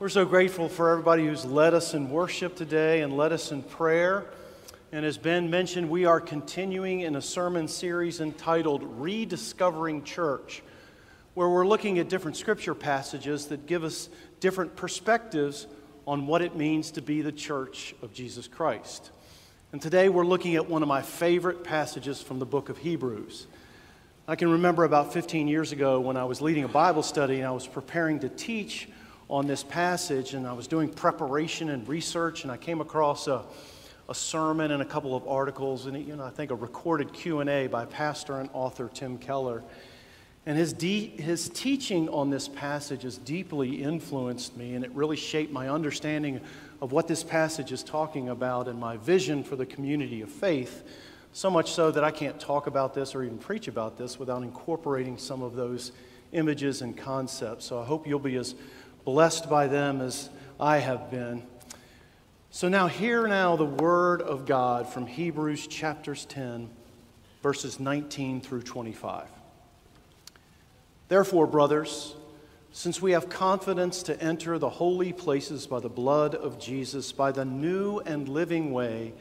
We're so grateful for everybody who's led us in worship today and led us in prayer. And as Ben mentioned, we are continuing in a sermon series entitled Rediscovering Church, where we're looking at different scripture passages that give us different perspectives on what it means to be the church of Jesus Christ. And today we're looking at one of my favorite passages from the book of Hebrews. I can remember about 15 years ago when I was leading a Bible study and I was preparing to teach on this passage, and I was doing preparation and research, and I came across a, a sermon and a couple of articles, and you know, I think a recorded Q&A by pastor and author Tim Keller. And his, his teaching on this passage has deeply influenced me, and it really shaped my understanding of what this passage is talking about and my vision for the community of faith. So much so that I can't talk about this or even preach about this without incorporating some of those images and concepts. So I hope you'll be as blessed by them as I have been. So now, hear now the word of God from Hebrews chapters 10, verses 19 through 25. Therefore, brothers, since we have confidence to enter the holy places by the blood of Jesus, by the new and living way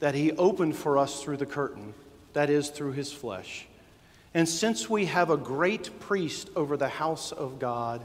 that he opened for us through the curtain, that is, through his flesh, and since we have a great priest over the house of God,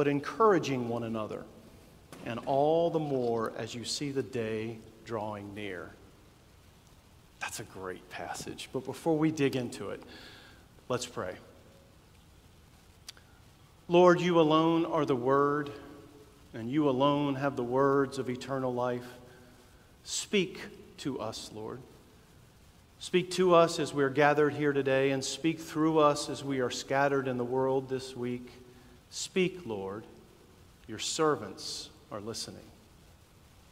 but encouraging one another, and all the more as you see the day drawing near. That's a great passage. But before we dig into it, let's pray. Lord, you alone are the Word, and you alone have the words of eternal life. Speak to us, Lord. Speak to us as we are gathered here today, and speak through us as we are scattered in the world this week. Speak, Lord. Your servants are listening.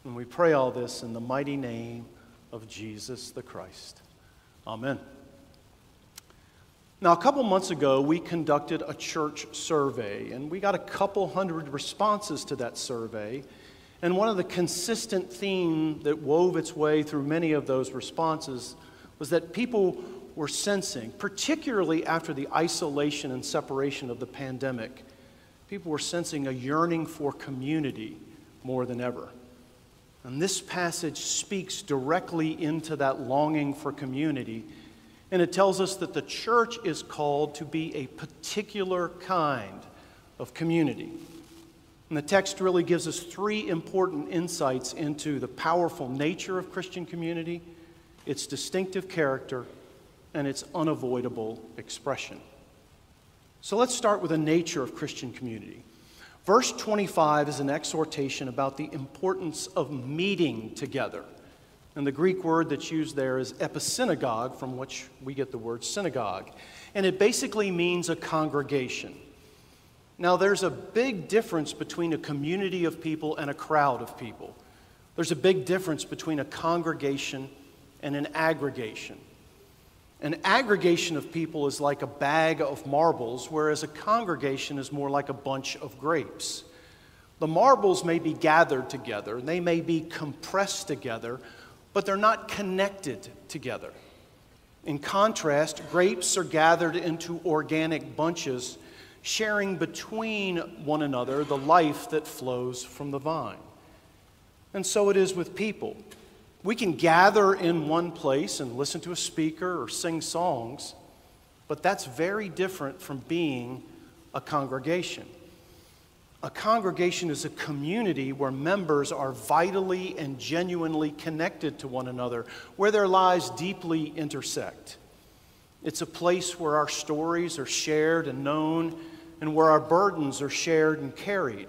And we pray all this in the mighty name of Jesus the Christ. Amen. Now, a couple months ago, we conducted a church survey, and we got a couple hundred responses to that survey. And one of the consistent themes that wove its way through many of those responses was that people were sensing, particularly after the isolation and separation of the pandemic, people were sensing a yearning for community more than ever. And this passage speaks directly into that longing for community. And it tells us that the church is called to be a particular kind of community. And the text really gives us three important insights into the powerful nature of Christian community, its distinctive character, and its unavoidable expression. So let's start with the nature of Christian community. Verse 25 is an exhortation about the importance of meeting together. And the Greek word that's used there is episynagogue, from which we get the word synagogue. And it basically means a congregation. Now, there's a big difference between a community of people and a crowd of people. There's a big difference between a congregation and an aggregation. An aggregation of people is like a bag of marbles, whereas a congregation is more like a bunch of grapes. The marbles may be gathered together, they may be compressed together, but they're not connected together. In contrast, grapes are gathered into organic bunches, sharing between one another the life that flows from the vine. And so it is with people. We can gather in one place and listen to a speaker or sing songs, but that's very different from being a congregation. A congregation is a community where members are vitally and genuinely connected to one another, where their lives deeply intersect. It's a place where our stories are shared and known, and where our burdens are shared and carried.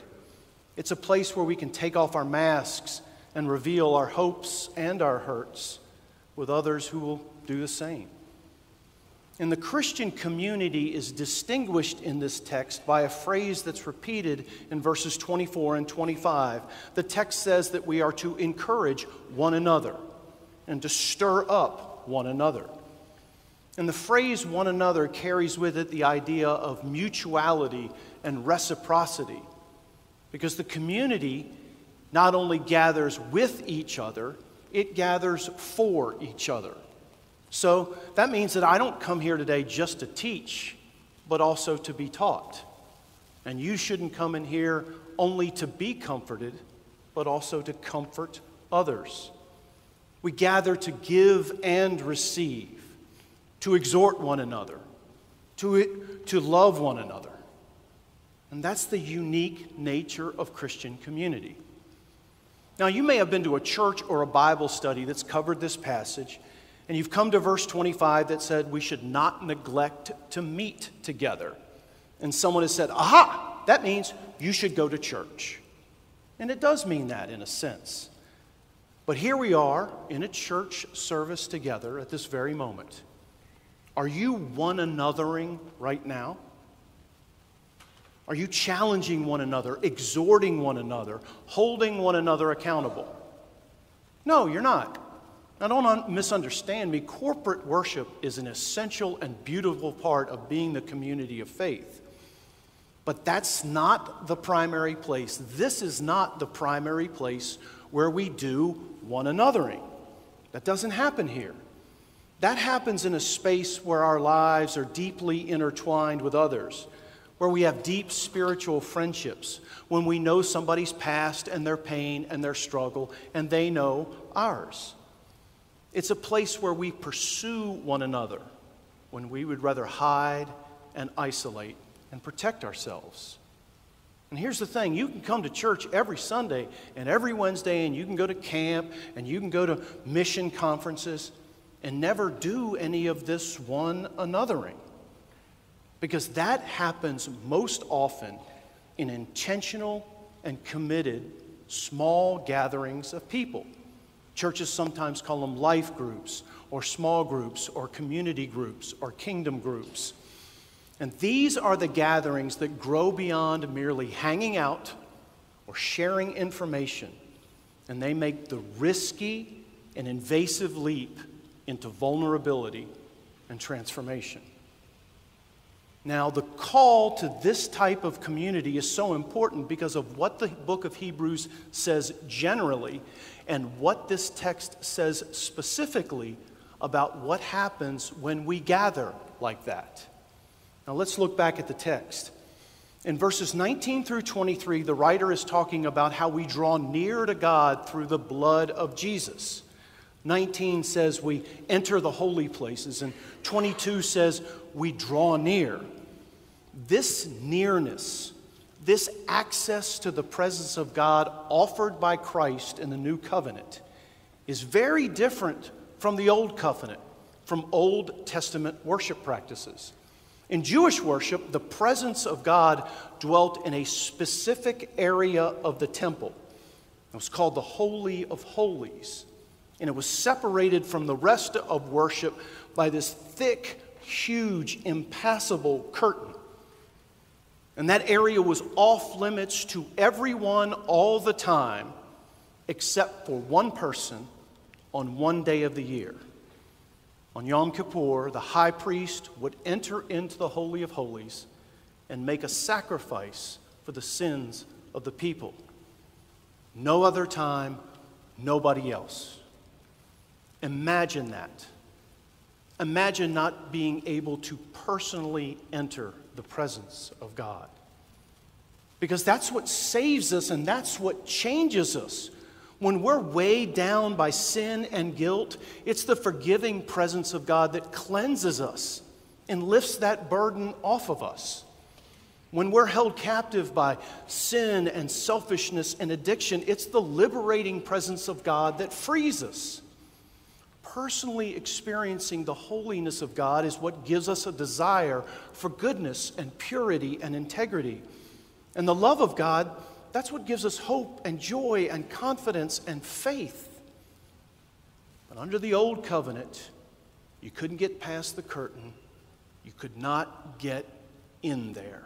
It's a place where we can take off our masks and reveal our hopes and our hurts with others who will do the same. And the Christian community is distinguished in this text by a phrase that's repeated in verses 24 and 25. The text says that we are to encourage one another and to stir up one another. And the phrase one another carries with it the idea of mutuality and reciprocity. Because the community not only gathers with each other, it gathers for each other. So that means that I don't come here today just to teach, but also to be taught. And you shouldn't come in here only to be comforted, but also to comfort others. We gather to give and receive, to exhort one another, to, to love one another. And that's the unique nature of Christian community. Now, you may have been to a church or a Bible study that's covered this passage and you've come to verse 25 that said we should not neglect to meet together. And someone has said, aha, that means you should go to church. And it does mean that in a sense. But here we are in a church service together at this very moment. Are you one anothering right now? Are you challenging one another, exhorting one another, holding one another accountable? No, you're not. Now, don't misunderstand me. Corporate worship is an essential and beautiful part of being the community of faith. But that's not the primary place. This is not the primary place where we do one anothering. That doesn't happen here. That happens in a space where our lives are deeply intertwined with others, where we have deep spiritual friendships, when we know somebody's past and their pain and their struggle, and they know ours. It's a place where we pursue one another when we would rather hide and isolate and protect ourselves. And here's the thing you can come to church every Sunday and every Wednesday, and you can go to camp and you can go to mission conferences and never do any of this one anothering. Because that happens most often in intentional and committed small gatherings of people. Churches sometimes call them life groups or small groups or community groups or kingdom groups. And these are the gatherings that grow beyond merely hanging out or sharing information. And they make the risky and invasive leap into vulnerability and transformation. Now, the call to this type of community is so important because of what the book of Hebrews says generally and what this text says specifically about what happens when we gather like that. Now, let's look back at the text. In verses 19 through 23, the writer is talking about how we draw near to God through the blood of Jesus. 19 says we enter the holy places, and 22 says we draw near. This nearness, this access to the presence of God offered by Christ in the new covenant, is very different from the old covenant, from Old Testament worship practices. In Jewish worship, the presence of God dwelt in a specific area of the temple. It was called the Holy of Holies and it was separated from the rest of worship by this thick, huge, impassable curtain. And that area was off limits to everyone all the time, except for one person on one day of the year. On Yom Kippur, the high priest would enter into the Holy of Holies and make a sacrifice for the sins of the people. No other time, nobody else. Imagine that. Imagine not being able to personally enter the presence of God. Because that's what saves us and that's what changes us. When we're weighed down by sin and guilt, it's the forgiving presence of God that cleanses us and lifts that burden off of us. When we're held captive by sin and selfishness and addiction, it's the liberating presence of God that frees us personally experiencing the holiness of God is what gives us a desire for goodness and purity and integrity. And the love of God, that's what gives us hope and joy and confidence and faith. But under the old covenant, you couldn't get past the curtain You could not get in there.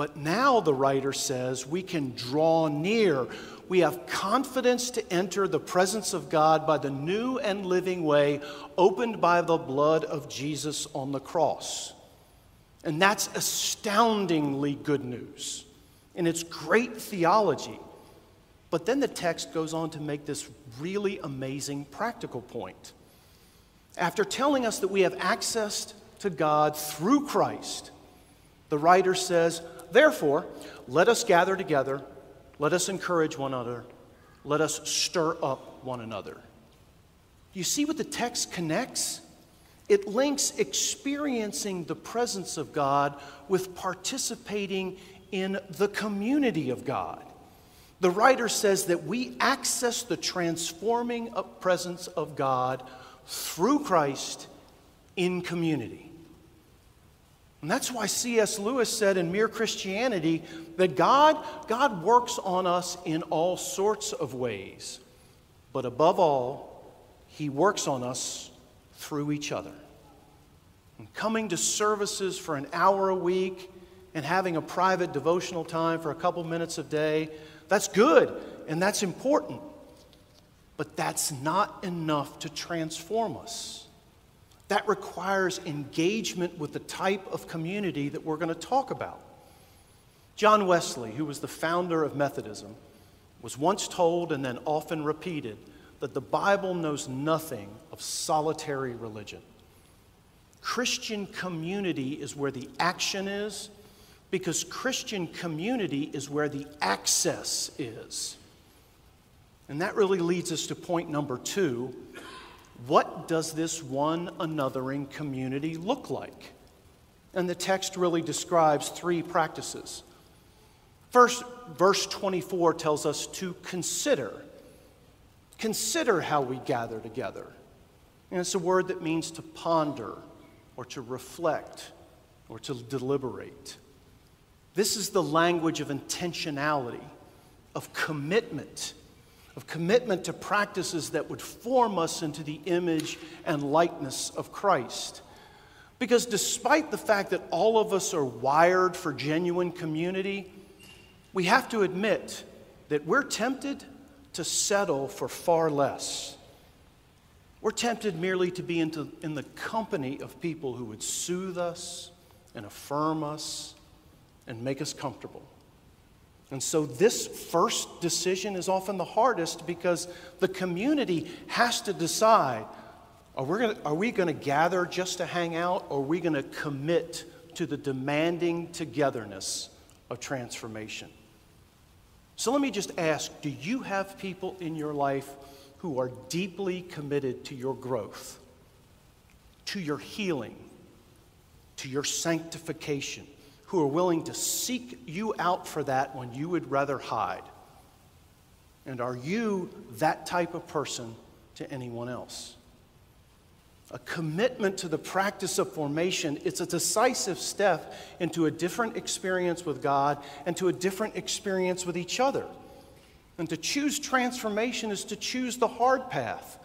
But now, the writer says, we can draw near. We have confidence to enter the presence of God by the new and living way opened by the blood of Jesus on the cross. And that's astoundingly good news. And it's great theology. But then the text goes on to make this really amazing practical point. After telling us that we have access to God through Christ, the writer says, Therefore, let us gather together, let us encourage one another, let us stir up one another. You see what the text connects? It links experiencing the presence of God with participating in the community of God. The writer says that we access the transforming presence of God through Christ in community. And that's why C.S. Lewis said in Mere Christianity that God, God works on us in all sorts of ways, but above all, He works on us through each other. And coming to services for an hour a week and having a private devotional time for a couple minutes a day, that's good and that's important. But that's not enough to transform us. That requires engagement with the type of community that we're going to talk about. John Wesley, who was the founder of Methodism, was once told and then often repeated that the Bible knows nothing of solitary religion. Christian community is where the action is because Christian community is where the access is. And that really leads us to point number two what does this one anothering community look like? And the text really describes three practices. First, verse 24 tells us to consider. Consider how we gather together. And it's a word that means to ponder or to reflect or to deliberate. This is the language of intentionality, of commitment of commitment to practices that would form us into the image and likeness of Christ. Because despite the fact that all of us are wired for genuine community, we have to admit that we're tempted to settle for far less. We're tempted merely to be into, in the company of people who would soothe us and affirm us and make us comfortable. And so, this first decision is often the hardest because the community has to decide are we, gonna, gather just to hang out, or are we going to commit to the demanding togetherness of transformation? So, let me just ask do you have people in your life who are deeply committed to your growth, to your healing, to your sanctification? Who are willing to seek you out for that when you would rather hide? And are you that type of person to anyone else? A commitment to the practice of formation, it's a decisive step into a different experience with God and to a different experience with each other. And to choose transformation is to choose the hard path.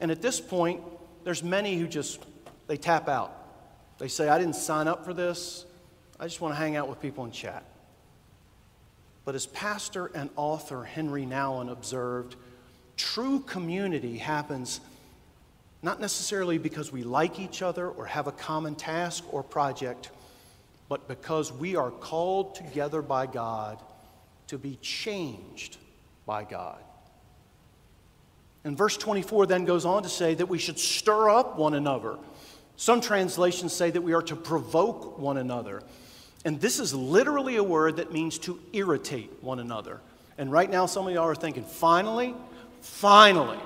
And at this point, there's many who just they tap out. They say, I didn't sign up for this. I just want to hang out with people and chat. But as pastor and author Henri Nouwen observed, true community happens not necessarily because we like each other or have a common task or project, but because we are called together by God to be changed by God. And verse 24 then goes on to say that we should stir up one another. Some translations say that we are to provoke one another. And this is literally a word that means to irritate one another. And right now, some of y'all are thinking, finally, finally,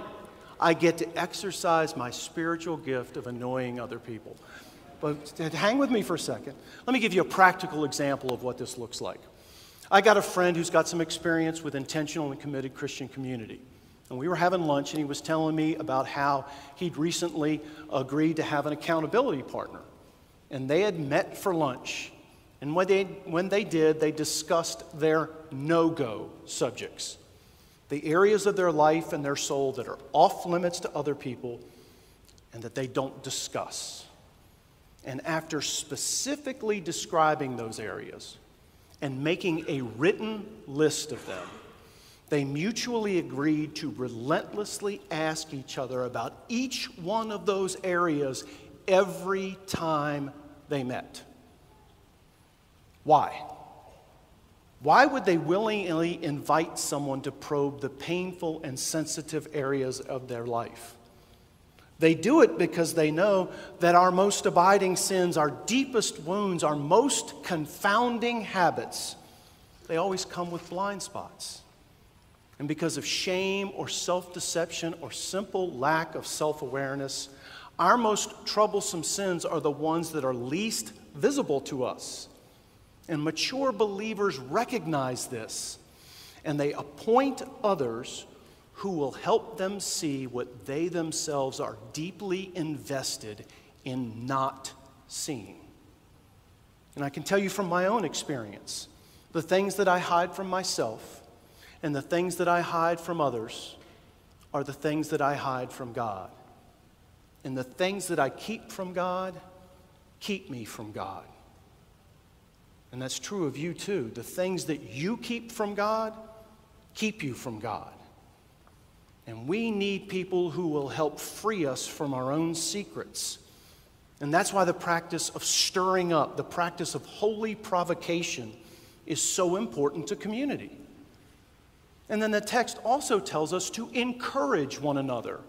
I get to exercise my spiritual gift of annoying other people. But hang with me for a second. Let me give you a practical example of what this looks like. I got a friend who's got some experience with intentional and committed Christian community. And we were having lunch, and he was telling me about how he'd recently agreed to have an accountability partner. And they had met for lunch and when they, when they did, they discussed their no go subjects the areas of their life and their soul that are off limits to other people and that they don't discuss. And after specifically describing those areas and making a written list of them, they mutually agreed to relentlessly ask each other about each one of those areas every time they met. Why? Why would they willingly invite someone to probe the painful and sensitive areas of their life? They do it because they know that our most abiding sins, our deepest wounds, our most confounding habits, they always come with blind spots. And because of shame or self deception or simple lack of self awareness, our most troublesome sins are the ones that are least visible to us. And mature believers recognize this, and they appoint others who will help them see what they themselves are deeply invested in not seeing. And I can tell you from my own experience the things that I hide from myself and the things that I hide from others are the things that I hide from God. And the things that I keep from God keep me from God. And that's true of you too. The things that you keep from God keep you from God. And we need people who will help free us from our own secrets. And that's why the practice of stirring up, the practice of holy provocation, is so important to community. And then the text also tells us to encourage one another.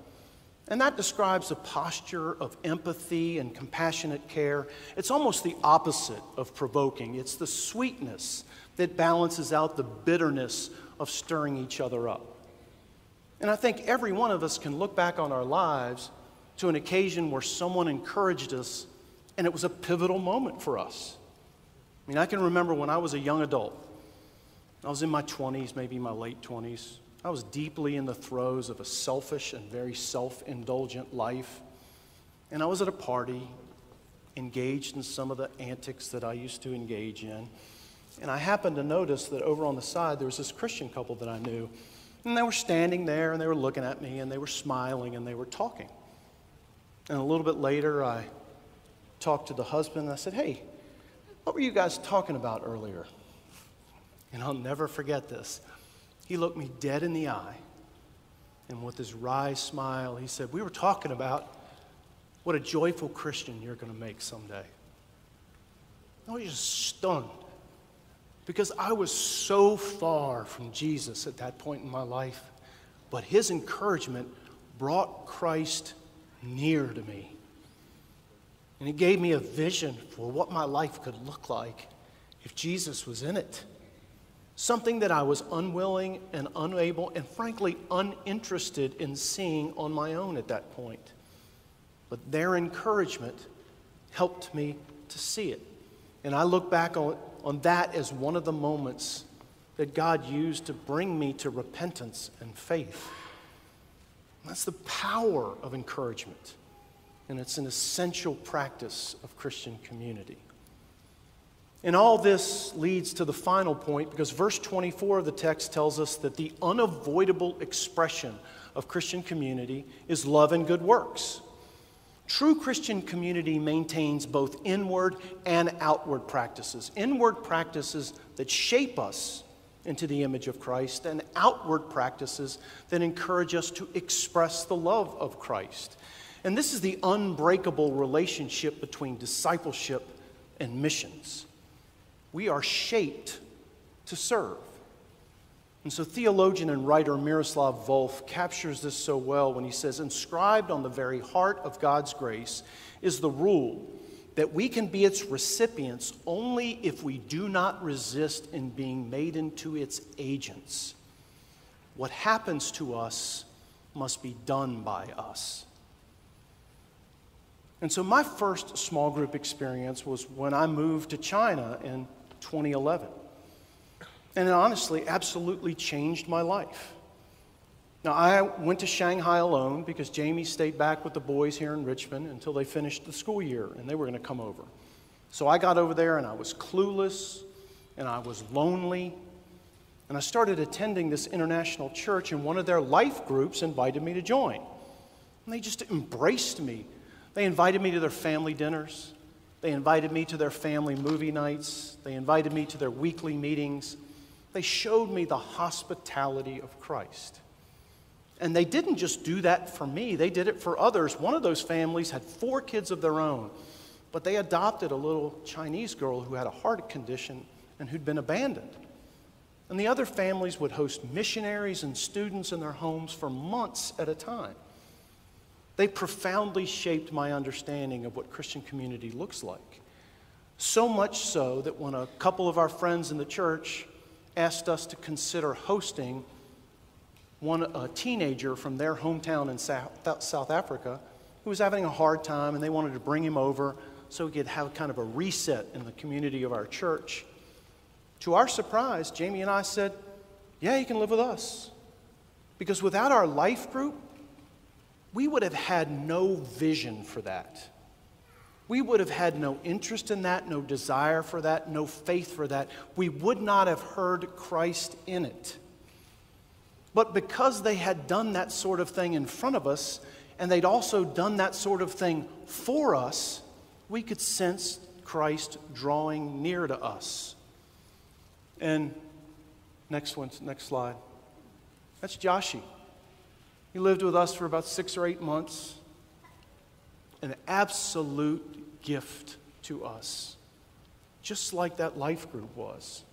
And that describes a posture of empathy and compassionate care. It's almost the opposite of provoking, it's the sweetness that balances out the bitterness of stirring each other up. And I think every one of us can look back on our lives to an occasion where someone encouraged us and it was a pivotal moment for us. I mean, I can remember when I was a young adult, I was in my 20s, maybe my late 20s. I was deeply in the throes of a selfish and very self indulgent life. And I was at a party, engaged in some of the antics that I used to engage in. And I happened to notice that over on the side there was this Christian couple that I knew. And they were standing there and they were looking at me and they were smiling and they were talking. And a little bit later, I talked to the husband and I said, Hey, what were you guys talking about earlier? And I'll never forget this. He looked me dead in the eye, and with his wry smile, he said, We were talking about what a joyful Christian you're going to make someday. I was just stunned because I was so far from Jesus at that point in my life, but his encouragement brought Christ near to me. And it gave me a vision for what my life could look like if Jesus was in it something that I was unwilling and unable and frankly uninterested in seeing on my own at that point. But their encouragement helped me to see it. And I look back on, on that as one of the moments that God used to bring me to repentance and faith. That's the power of encouragement. And it's an essential practice of Christian community. And all this leads to the final point because verse 24 of the text tells us that the unavoidable expression of Christian community is love and good works. True Christian community maintains both inward and outward practices. Inward practices that shape us into the image of Christ, and outward practices that encourage us to express the love of Christ. And this is the unbreakable relationship between discipleship and missions we are shaped to serve. And so, theologian and writer Miroslav Volf captures this so well when he says, Inscribed on the very heart of God's grace is the rule that we can be its recipients only if we do not resist in being made into its agents. What happens to us must be done by us. And so, my first small group experience was when I moved to China in 2011. And it honestly absolutely changed my life. Now, I went to Shanghai alone because Jamie stayed back with the boys here in Richmond until they finished the school year and they were going to come over. So I got over there and I was clueless and I was lonely. And I started attending this international church, and one of their life groups invited me to join. And they just embraced me. They invited me to their family dinners. They invited me to their family movie nights. They invited me to their weekly meetings. They showed me the hospitality of Christ. And they didn't just do that for me, they did it for others. One of those families had four kids of their own, but they adopted a little Chinese girl who had a heart condition and who'd been abandoned. And the other families would host missionaries and students in their homes for months at a time. They profoundly shaped my understanding of what Christian community looks like. So much so that when a couple of our friends in the church asked us to consider hosting one a teenager from their hometown in South, South Africa who was having a hard time and they wanted to bring him over so we could have kind of a reset in the community of our church. To our surprise, Jamie and I said, Yeah, you can live with us. Because without our life group, we would have had no vision for that. We would have had no interest in that, no desire for that, no faith for that. We would not have heard Christ in it. But because they had done that sort of thing in front of us, and they'd also done that sort of thing for us, we could sense Christ drawing near to us. And next one, next slide. That's Joshi. He lived with us for about six or eight months. An absolute gift to us, just like that life group was.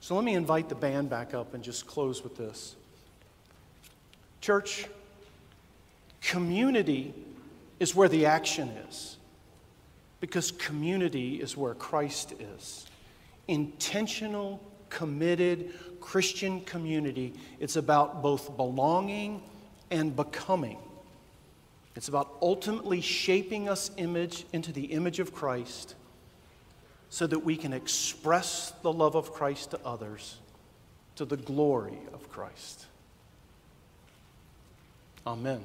So let me invite the band back up and just close with this. Church, community is where the action is, because community is where Christ is intentional, committed Christian community, it's about both belonging and becoming. It's about ultimately shaping us image into the image of Christ so that we can express the love of Christ to others to the glory of Christ. Amen.